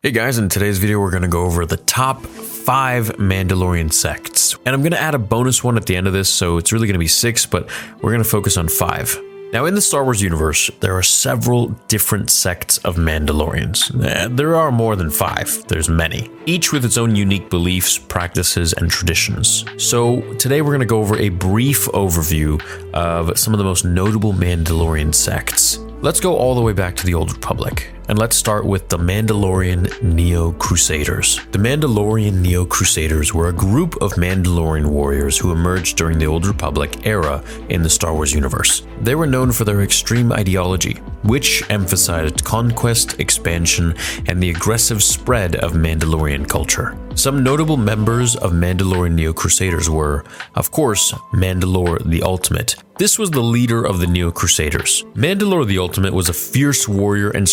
Hey guys, in today's video, we're going to go over the top five Mandalorian sects. And I'm going to add a bonus one at the end of this, so it's really going to be six, but we're going to focus on five. Now, in the Star Wars universe, there are several different sects of Mandalorians. Eh, There are more than five, there's many, each with its own unique beliefs, practices, and traditions. So, today we're going to go over a brief overview of some of the most notable Mandalorian sects. Let's go all the way back to the Old Republic, and let's start with the Mandalorian Neo Crusaders. The Mandalorian Neo Crusaders were a group of Mandalorian warriors who emerged during the Old Republic era in the Star Wars universe. They were known for their extreme ideology, which emphasized conquest, expansion, and the aggressive spread of Mandalorian culture. Some notable members of Mandalorian Neo Crusaders were, of course, Mandalore the Ultimate. This was the leader of the Neo Crusaders. Mandalore the Ultimate was a fierce warrior and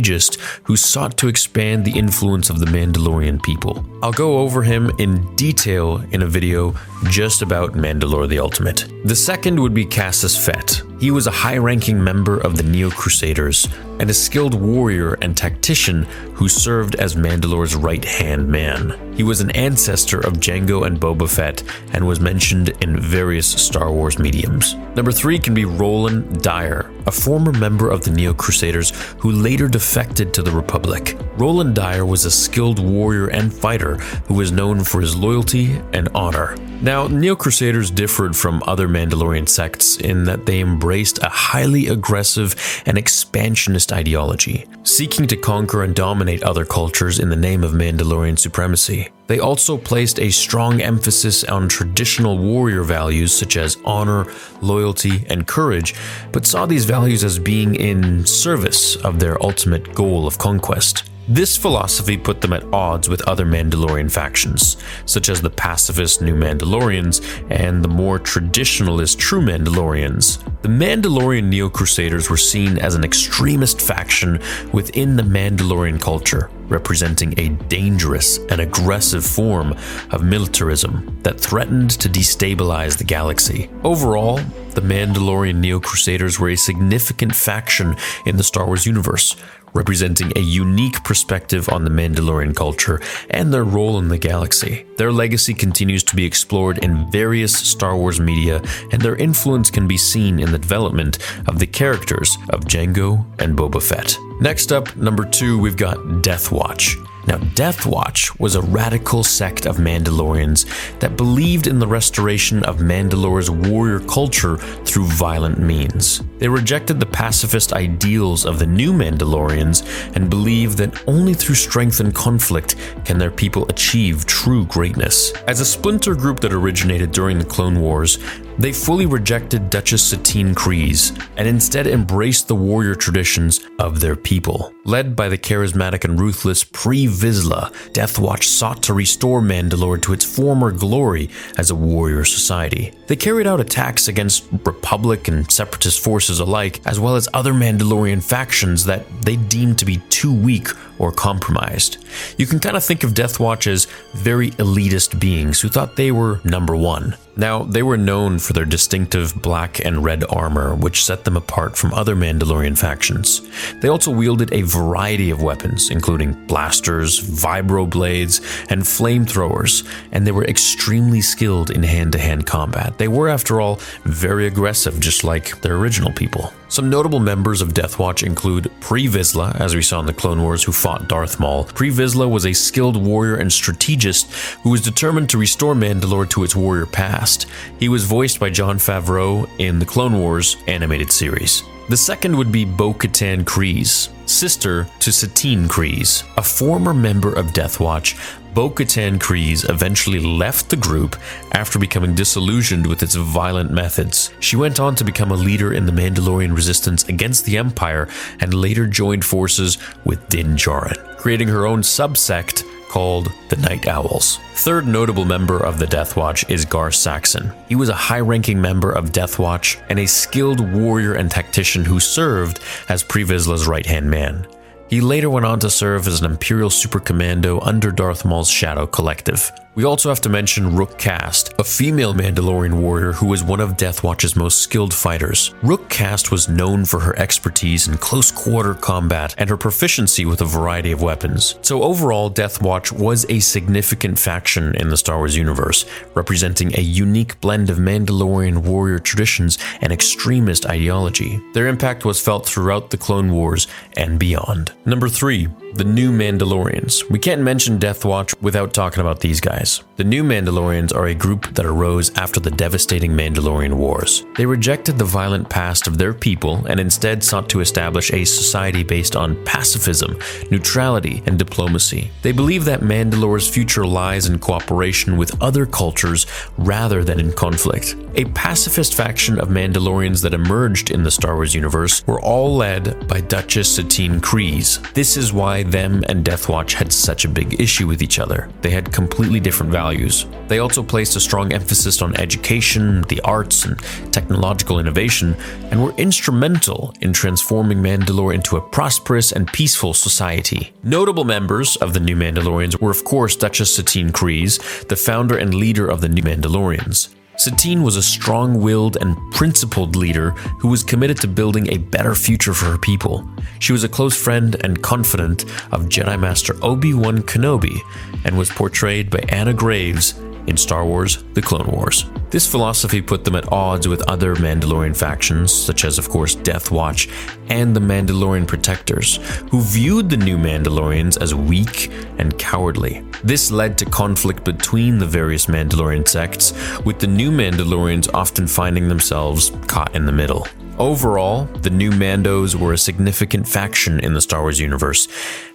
strategist who sought to expand the influence of the Mandalorian people. I'll go over him in detail in a video just about Mandalore the Ultimate. The second would be Cassus Fett. He was a high ranking member of the Neo Crusaders and a skilled warrior and tactician who served as Mandalore's right hand man. He was an ancestor of Django and Boba Fett and was mentioned in various Star Wars mediums. Number three can be Rohlan Dyre, a former member of the Neo Crusaders who later defected to the Republic. Rohlan Dyre was a skilled warrior and fighter who was known for his loyalty and honor. Neo Crusaders differed from other Mandalorian sects in that they embraced a highly aggressive and expansionist ideology, seeking to conquer and dominate other cultures in the name of Mandalorian supremacy. They also placed a strong emphasis on traditional warrior values such as honor, loyalty, and courage, but saw these values as being in service of their ultimate goal of conquest. This philosophy put them at odds with other Mandalorian factions, such as the pacifist New Mandalorians and the more traditionalist True Mandalorians. The Mandalorian Neo Crusaders were seen as an extremist faction within the Mandalorian culture, representing a dangerous and aggressive form of militarism that threatened to destabilize the galaxy. Overall, the Mandalorian Neo Crusaders were a significant faction in the Star Wars universe, representing a unique perspective on the Mandalorian culture and their role in the galaxy. Their legacy continues to be explored in various Star Wars media, and their influence can be seen in the development of the characters of Django and Boba Fett. Next up, number two, we've got Death Watch. Now, Death Watch was a radical sect of Mandalorians that believed in the restoration of Mandalore's warrior culture through violent means. They rejected the pacifist ideals of the new Mandalorians and believed that only through strength and conflict can their people achieve true greatness. As a splinter group that originated during the Clone Wars, they fully rejected Duchess Satine Kryze and instead embraced the warrior traditions of their people. Led by the charismatic and ruthless Pre Vizsla, Death Watch sought to restore Mandalore to its former glory as a warrior society. They carried out attacks against Republic and Separatist forces alike, as well as other Mandalorian factions that they deemed to be too weak or compromised. You can kind of think of Death Watch as very elitist beings who thought they were number one. Now, they were known for their distinctive black and red armor, which set them apart from other Mandalorian factions. They also wielded a variety of weapons, including blasters, vibro blades, and flamethrowers, and they were extremely skilled in hand to hand combat. They were, after all, very aggressive, just like their original people. Some notable members of Death Watch include Pre Vizsla, as we saw in the Clone Wars, who fought Darth Maul. Pre Vizsla was a skilled warrior and strategist who was determined to restore Mandalore to its warrior past. He was voiced by Jon Favreau in the Clone Wars animated series. The second would be Bo Katan Kryze, sister to Satine Kryze, a former member of Death Watch. Bo Katan eventually left the group after becoming disillusioned with its violent methods. She went on to become a leader in the Mandalorian resistance against the Empire and later joined forces with Din Djarin, creating her own subsect called the Night Owls. Third notable member of the Death Watch is Gar Saxon. He was a high ranking member of Death Watch and a skilled warrior and tactician who served as Pre Vizsla's right hand man. He later went on to serve as an Imperial Super Commando under Darth Maul's Shadow Collective. We also have to mention Rook Kast, a female Mandalorian warrior who was one of Death Watch's most skilled fighters. Rook Kast was known for her expertise in close quarter combat and her proficiency with a variety of weapons. So overall, Death Watch was a significant faction in the Star Wars universe, representing a unique blend of Mandalorian warrior traditions and extremist ideology. Their impact was felt throughout the Clone Wars and beyond. Number 3. The New Mandalorians. We can't mention Death Watch without talking about these guys. The New Mandalorians are a group that arose after the devastating Mandalorian Wars. They rejected the violent past of their people and instead sought to establish a society based on pacifism, neutrality, and diplomacy. They believe that Mandalore's future lies in cooperation with other cultures rather than in conflict. A pacifist faction of Mandalorians that emerged in the Star Wars universe were all led by Duchess Satine Kryze. This is why them and Death Watch had such a big issue with each other. They had completely different values. They also placed a strong emphasis on education, the arts, and technological innovation, and were instrumental in transforming Mandalore into a prosperous and peaceful society. Notable members of the New Mandalorians were, of course, Duchess Satine Kryze, the founder and leader of the New Mandalorians. Satine was a strong willed and principled leader who was committed to building a better future for her people. She was a close friend and confidant of Jedi Master Obi Wan Kenobi and was portrayed by Anna Graves in Star Wars The Clone Wars. This philosophy put them at odds with other Mandalorian factions, such as, of course, Death Watch and the Mandalorian Protectors, who viewed the new Mandalorians as weak and cowardly. This led to conflict between the various Mandalorian sects, with the new Mandalorians often finding themselves caught in the middle. Overall, the new Mandos were a significant faction in the Star Wars universe,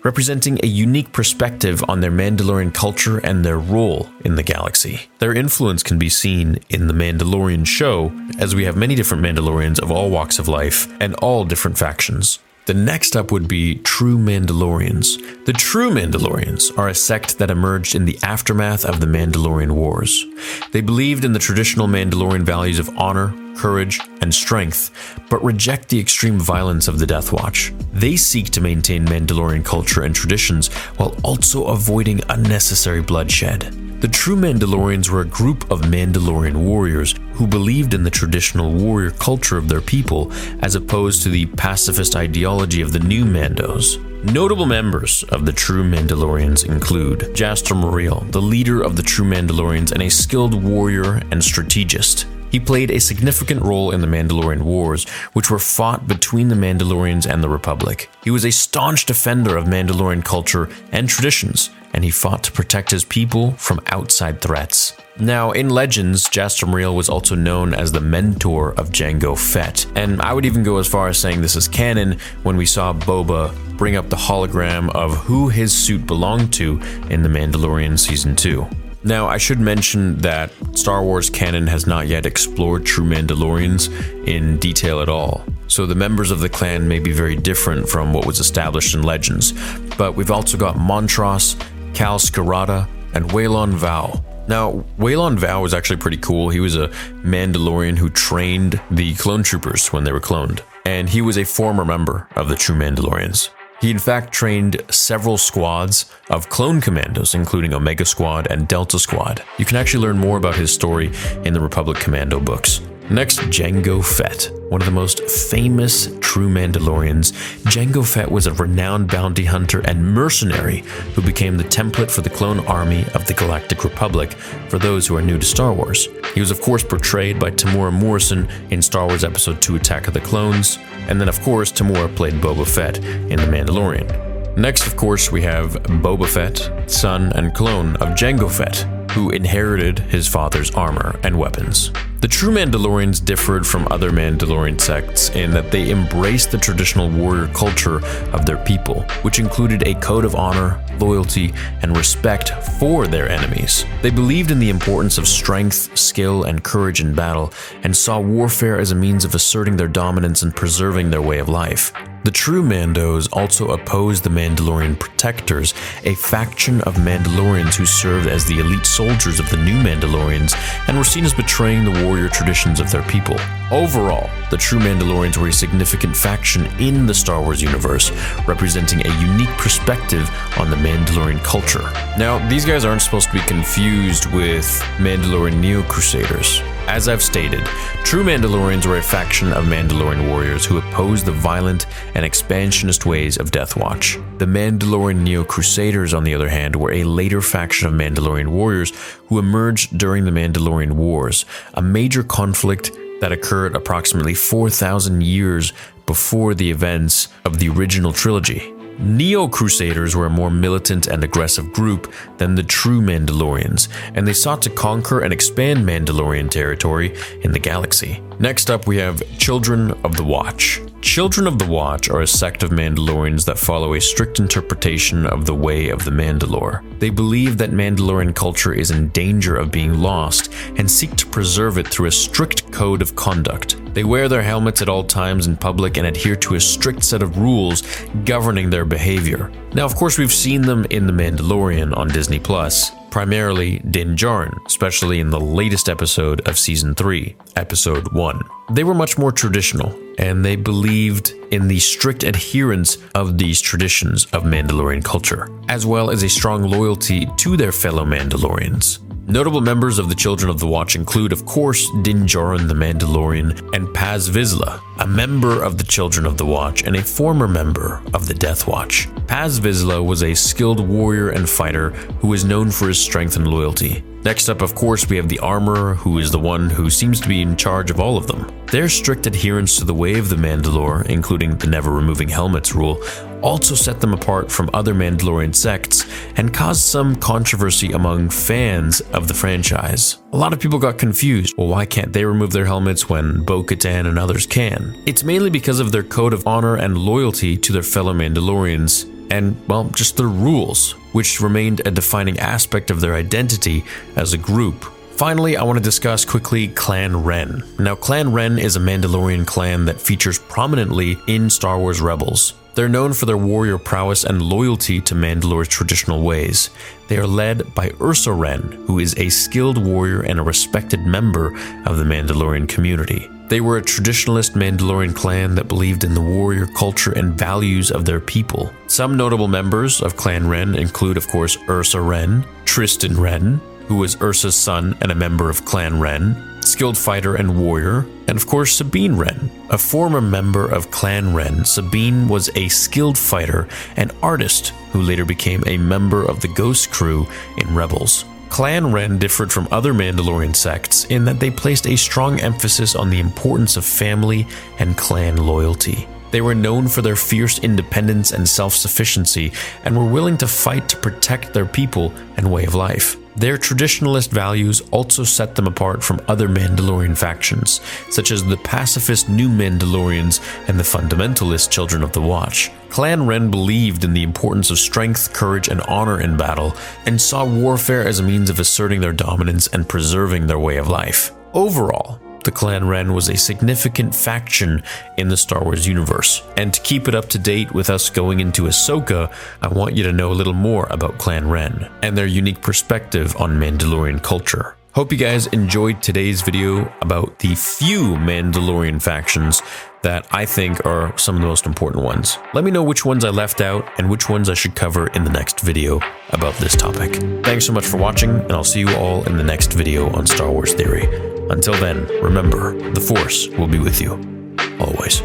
representing a unique perspective on their Mandalorian culture and their role in the galaxy. Their influence can be seen in the Mandalorian show, as we have many different Mandalorians of all walks of life and all different factions. The next up would be True Mandalorians. The True Mandalorians are a sect that emerged in the aftermath of the Mandalorian Wars. They believed in the traditional Mandalorian values of honor, courage, and strength, but reject the extreme violence of the Death Watch. They seek to maintain Mandalorian culture and traditions while also avoiding unnecessary bloodshed. The true Mandalorians were a group of Mandalorian warriors who believed in the traditional warrior culture of their people as opposed to the pacifist ideology of the new Mandos. Notable members of the true Mandalorians include Jaster Mereel, the leader of the true Mandalorians and a skilled warrior and strategist. He played a significant role in the Mandalorian Wars, which were fought between the Mandalorians and the Republic. He was a staunch defender of Mandalorian culture and traditions, and he fought to protect his people from outside threats. Now, in Legends, Jaster Mereel was also known as the mentor of Jango Fett, and I would even go as far as saying this is canon when we saw Boba bring up the hologram of who his suit belonged to in The Mandalorian Season 2. Now, I should mention that Star Wars canon has not yet explored true Mandalorians in detail at all. So the members of the clan may be very different from what was established in Legends. But we've also got Montross, Kal Skirata, and Walon Vau. Now, Walon Vau was actually pretty cool. He was a Mandalorian who trained the clone troopers when they were cloned, and he was a former member of the True Mandalorians. He, in fact, trained several squads of clone commandos, including Omega Squad and Delta Squad. You can actually learn more about his story in the Republic Commando books. Next, Jango Fett, one of the most famous true Mandalorians. Jango Fett was a renowned bounty hunter and mercenary who became the template for the clone army of the Galactic Republic for those who are new to Star Wars. He was, of course, portrayed by Temuera Morrison in Star Wars Episode 2 Attack of the Clones, and then, of course, Temuera played Boba Fett in The Mandalorian. Next, of course, we have Boba Fett, son and clone of Jango Fett, who inherited his father's armor and weapons. The true Mandalorians differed from other Mandalorian sects in that they embraced the traditional warrior culture of their people, which included a code of honor, loyalty, and respect for their enemies. They believed in the importance of strength, skill, and courage in battle, and saw warfare as a means of asserting their dominance and preserving their way of life. The true Mandos also opposed the Mandalorian Protectors, a faction of Mandalorians who served as the elite soldiers of the new Mandalorians and were seen as betraying the warrior traditions of their people. Overall, the true Mandalorians were a significant faction in the Star Wars universe, representing a unique perspective on the Mandalorian culture. Now, these guys aren't supposed to be confused with Mandalorian Neo Crusaders. As I've stated, true Mandalorians were a faction of Mandalorian warriors who opposed the violent and expansionist ways of Death Watch. The Mandalorian Neo Crusaders, on the other hand, were a later faction of Mandalorian warriors who emerged during the Mandalorian Wars, a major conflict that occurred approximately 4,000 years before the events of the original trilogy. Neo Crusaders were a more militant and aggressive group than the true Mandalorians, and they sought to conquer and expand Mandalorian territory in the galaxy. Next up, we have Children of the Watch. Children of the Watch are a sect of Mandalorians that follow a strict interpretation of the way of the Mandalore. They believe that Mandalorian culture is in danger of being lost and seek to preserve it through a strict code of conduct. They wear their helmets at all times in public and adhere to a strict set of rules governing their behavior. Now, of course, we've seen them in The Mandalorian on Disney Plus, primarily Din Djarin, especially in the latest episode of season 3, episode 1. They were much more traditional, and they believed in the strict adherence of these traditions of Mandalorian culture, as well as a strong loyalty to their fellow Mandalorians. Notable members of the Children of the Watch include, of course, Din Djarin the Mandalorian and Paz Vizsla, a member of the Children of the Watch and a former member of the Death Watch. Paz Vizsla was a skilled warrior and fighter who was known for his strength and loyalty. Next up, of course, we have the Armorer, who is the one who seems to be in charge of all of them. Their strict adherence to the way of the Mandalore, including the never removing helmets rule, also set them apart from other Mandalorian sects and caused some controversy among fans of the franchise. A lot of people got confused. Well, why can't they remove their helmets when Bo Katan and others can? It's mainly because of their code of honor and loyalty to their fellow Mandalorians and, well, just their rules, which remained a defining aspect of their identity as a group. Finally, I want to discuss quickly Clan Wren. Now, Clan Wren is a Mandalorian clan that features prominently in Star Wars Rebels. They're known for their warrior prowess and loyalty to Mandalore's traditional ways. They are led by Ursa Wren, who is a skilled warrior and a respected member of the Mandalorian community. They were a traditionalist Mandalorian clan that believed in the warrior culture and values of their people. Some notable members of Clan Wren include, of course, Ursa Wren, Tristan Wren, who was Ursa's son and a member of Clan Wren, skilled fighter and warrior, and of course Sabine Wren. A former member of Clan Wren, Sabine was a skilled fighter and artist who later became a member of the Ghost Crew in Rebels. Clan Wren differed from other Mandalorian sects in that they placed a strong emphasis on the importance of family and clan loyalty. They were known for their fierce independence and self sufficiency and were willing to fight to protect their people and way of life. Their traditionalist values also set them apart from other Mandalorian factions, such as the pacifist New Mandalorians and the fundamentalist Children of the Watch. Clan Wren believed in the importance of strength, courage, and honor in battle, and saw warfare as a means of asserting their dominance and preserving their way of life. Overall, the Clan Wren was a significant faction in the Star Wars universe. And to keep it up to date with us going into Ahsoka, I want you to know a little more about Clan Wren and their unique perspective on Mandalorian culture. Hope you guys enjoyed today's video about the few Mandalorian factions that I think are some of the most important ones. Let me know which ones I left out and which ones I should cover in the next video about this topic. Thanks so much for watching, and I'll see you all in the next video on Star Wars Theory. Until then, remember, the Force will be with you always.